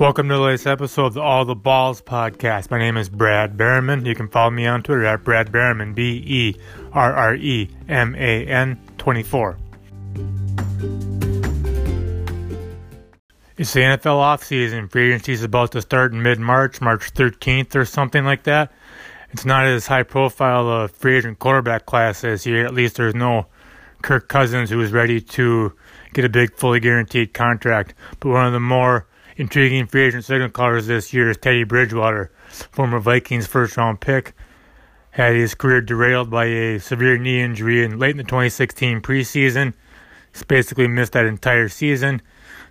Welcome to the latest episode of the All the Balls podcast. My name is Brad Berreman. You can follow me on Twitter at Brad Berreman, B E R R E M A N 24. It's the NFL offseason. Free agency is about to start in mid March, March 13th or something like that. It's not as high profile a free agent quarterback class this year. At least there's no Kirk Cousins who is ready to get a big, fully guaranteed contract. But one of the more intriguing free agent signal callers this year is Teddy Bridgewater, former Vikings first round pick. Had his career derailed by a severe knee injury in late in the 2016 preseason. He's basically missed that entire season.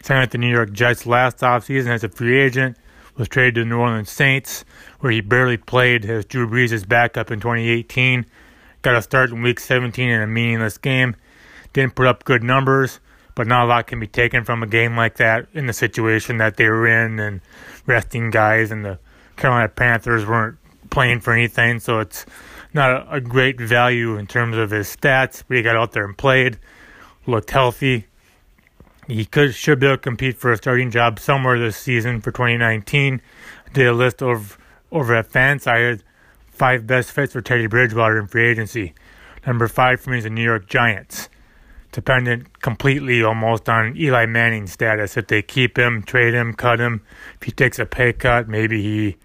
Signed with the New York Jets last offseason as a free agent. Was traded to the New Orleans Saints, where he barely played as Drew Brees' backup in 2018. Got a start in Week 17 in a meaningless game. Didn't put up good numbers but not a lot can be taken from a game like that in the situation that they were in and resting guys and the Carolina Panthers weren't playing for anything, so it's not a, a great value in terms of his stats. But he got out there and played, looked healthy. He could should be able to compete for a starting job somewhere this season for 2019. did a list of over at Fansided five best fits for Teddy Bridgewater in free agency. Number five for me is the New York Giants dependent completely almost on Eli Manning's status. If they keep him, trade him, cut him, if he takes a pay cut, maybe he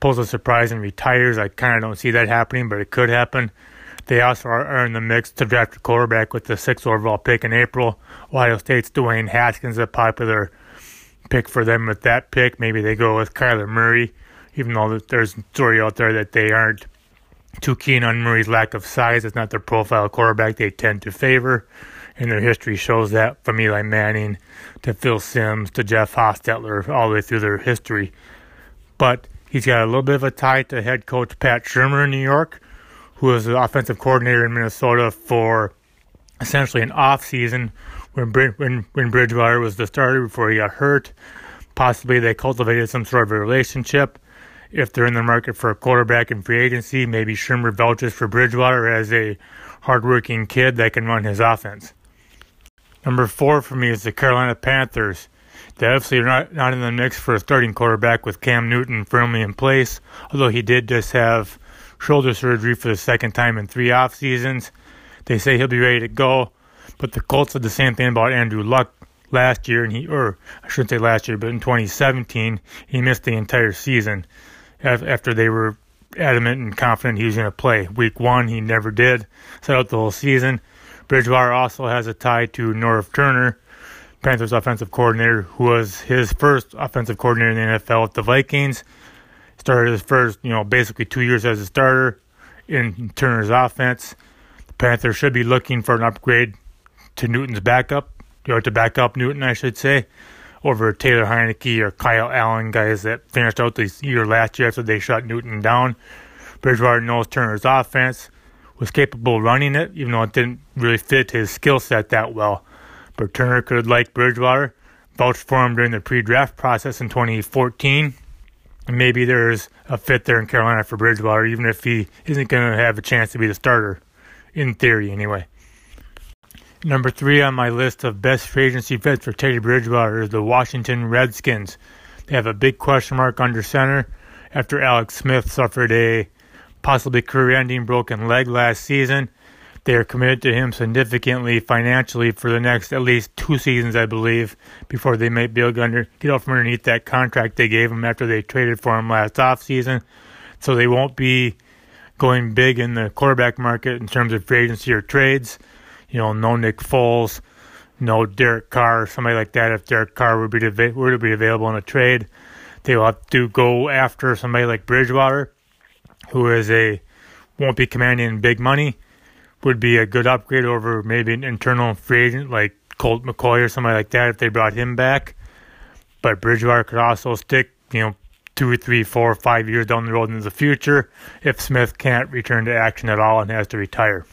pulls a surprise and retires. I kind of don't see that happening, but it could happen. They also are in the mix to draft a quarterback with the sixth overall pick in April. Ohio State's Dwayne Haskins, a popular pick for them with that pick. Maybe they go with Kyler Murray, even though there's a story out there that they aren't too keen on Murray's lack of size. It's not their profile quarterback they tend to favor and their history shows that from Eli Manning to Phil Simms to Jeff Hostetler all the way through their history. But he's got a little bit of a tie to head coach Pat Shurmur in New York, who was the offensive coordinator in Minnesota for essentially an off season when when when Bridgewater was the starter before he got hurt. Possibly they cultivated some sort of a relationship. If they're in the market for a quarterback in free agency, maybe Shurmur vouches for Bridgewater as a hardworking kid that can run his offense. Number four for me is the Carolina Panthers. They obviously are not, not in the mix for a starting quarterback with Cam Newton firmly in place, although he did just have shoulder surgery for the second time in three off seasons. They say he'll be ready to go, but the Colts said the same thing about Andrew Luck last year, and he, or I shouldn't say last year, but in 2017, he missed the entire season after they were adamant and confident he was going to play. Week one, he never did. Set out the whole season. Bridgewater also has a tie to Norv Turner, Panthers offensive coordinator, who was his first offensive coordinator in the NFL with the Vikings. Started his first, you know, basically two years as a starter in Turner's offense. The Panthers should be looking for an upgrade to Newton's backup, know, to back up Newton, I should say, over Taylor Heinicke or Kyle Allen, guys that finished out the year last year after they shut Newton down. Bridgewater knows Turner's offense was capable running it, even though it didn't really fit his skill set that well. But Turner could like Bridgewater, vouched for him during the pre-draft process in 2014. And maybe there's a fit there in Carolina for Bridgewater, even if he isn't going to have a chance to be the starter, in theory anyway. Number three on my list of best free agency fits for Teddy Bridgewater is the Washington Redskins. They have a big question mark under center after Alex Smith suffered a possibly career ending broken leg last season. They are committed to him significantly financially for the next at least two seasons, I believe, before they may be able to under, get out from underneath that contract they gave him after they traded for him last offseason. So they won't be going big in the quarterback market in terms of free agency or trades. You know, no Nick Foles, no Derek Carr, somebody like that. If Derek Carr would be, were to be available in a trade, they will have to go after somebody like Bridgewater who is a won't be commanding big money, would be a good upgrade over maybe an internal free agent like Colt McCoy or somebody like that if they brought him back. But Bridgewater could also stick, you know, two three, four, five years down the road into the future if Smith can't return to action at all and has to retire.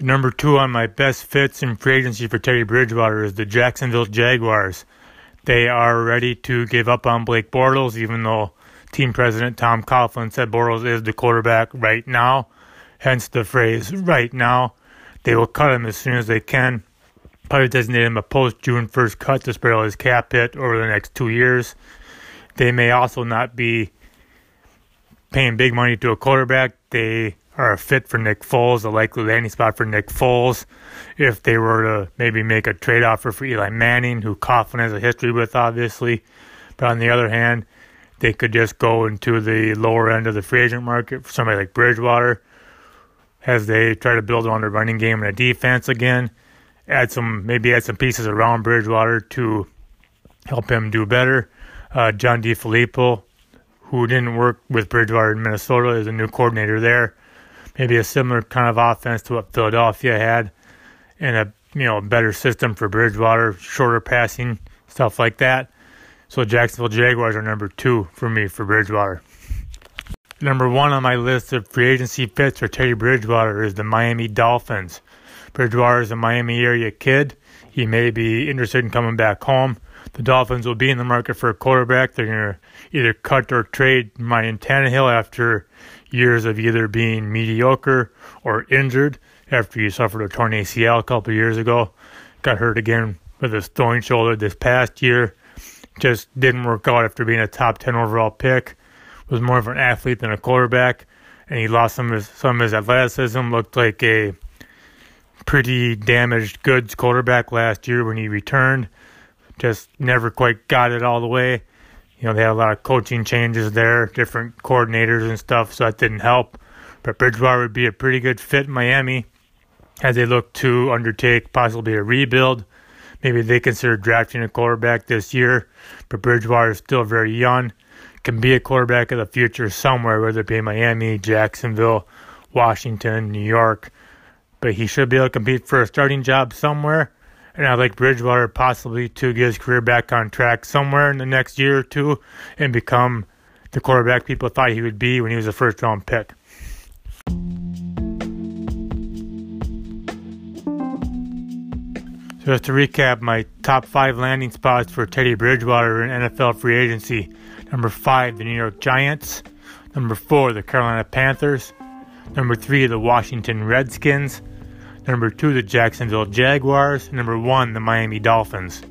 Number two on my best fits in free agency for Teddy Bridgewater is the Jacksonville Jaguars. They are ready to give up on Blake Bortles, even though team president Tom Coughlin said Bortles is the quarterback right now, hence the phrase right now. They will cut him as soon as they can. Probably designate him a post June 1st cut to spare his cap hit over the next two years. they may also not be paying big money to a quarterback. They are a fit for Nick Foles, a likely landing spot for Nick Foles. If they were to maybe make a trade offer for Eli Manning, who Coughlin has a history with, obviously. But on the other hand, they could just go into the lower end of the free agent market for somebody like Bridgewater as they try to build on their running game and a defense again. Add some, maybe add some pieces around Bridgewater to help him do better. Uh, John DeFilippo, who didn't work with Bridgewater in Minnesota, is a new coordinator there. Maybe a similar kind of offense to what Philadelphia had, and a you know better system for Bridgewater, shorter passing stuff like that. So Jacksonville Jaguars are number two for me for Bridgewater. Number one on my list of free agency fits for Teddy Bridgewater is the Miami Dolphins. Bridgewater is a Miami area kid. He may be interested in coming back home. The Dolphins will be in the market for a quarterback. They're going to either cut or trade Ryan Tannehill after years of either being mediocre or injured after he suffered a torn ACL a couple years ago. Got hurt again with his throwing shoulder this past year. Just didn't work out after being a top 10 overall pick was more of an athlete than a quarterback, and he lost some of his, some of his athleticism. Looked like a pretty damaged goods quarterback last year when he returned. Just never quite got it all the way. You know, they had a lot of coaching changes there, different coordinators and stuff, so that didn't help. But Bridgewater would be a pretty good fit in Miami as they look to undertake possibly a rebuild. Maybe they consider drafting a quarterback this year, but Bridgewater is still very young can be a quarterback of the future somewhere, whether it be Miami, Jacksonville, Washington, New York. But he should be able to compete for a starting job somewhere. And I'd like Bridgewater possibly to get his career back on track somewhere in the next year or two and become the quarterback people thought he would be when he was a first round pick. So just to recap my top five landing spots for Teddy Bridgewater in NFL free agency. Number five, the New York Giants. Number four, the Carolina Panthers. Number three, the Washington Redskins. Number two, the Jacksonville Jaguars. Number one, the Miami Dolphins.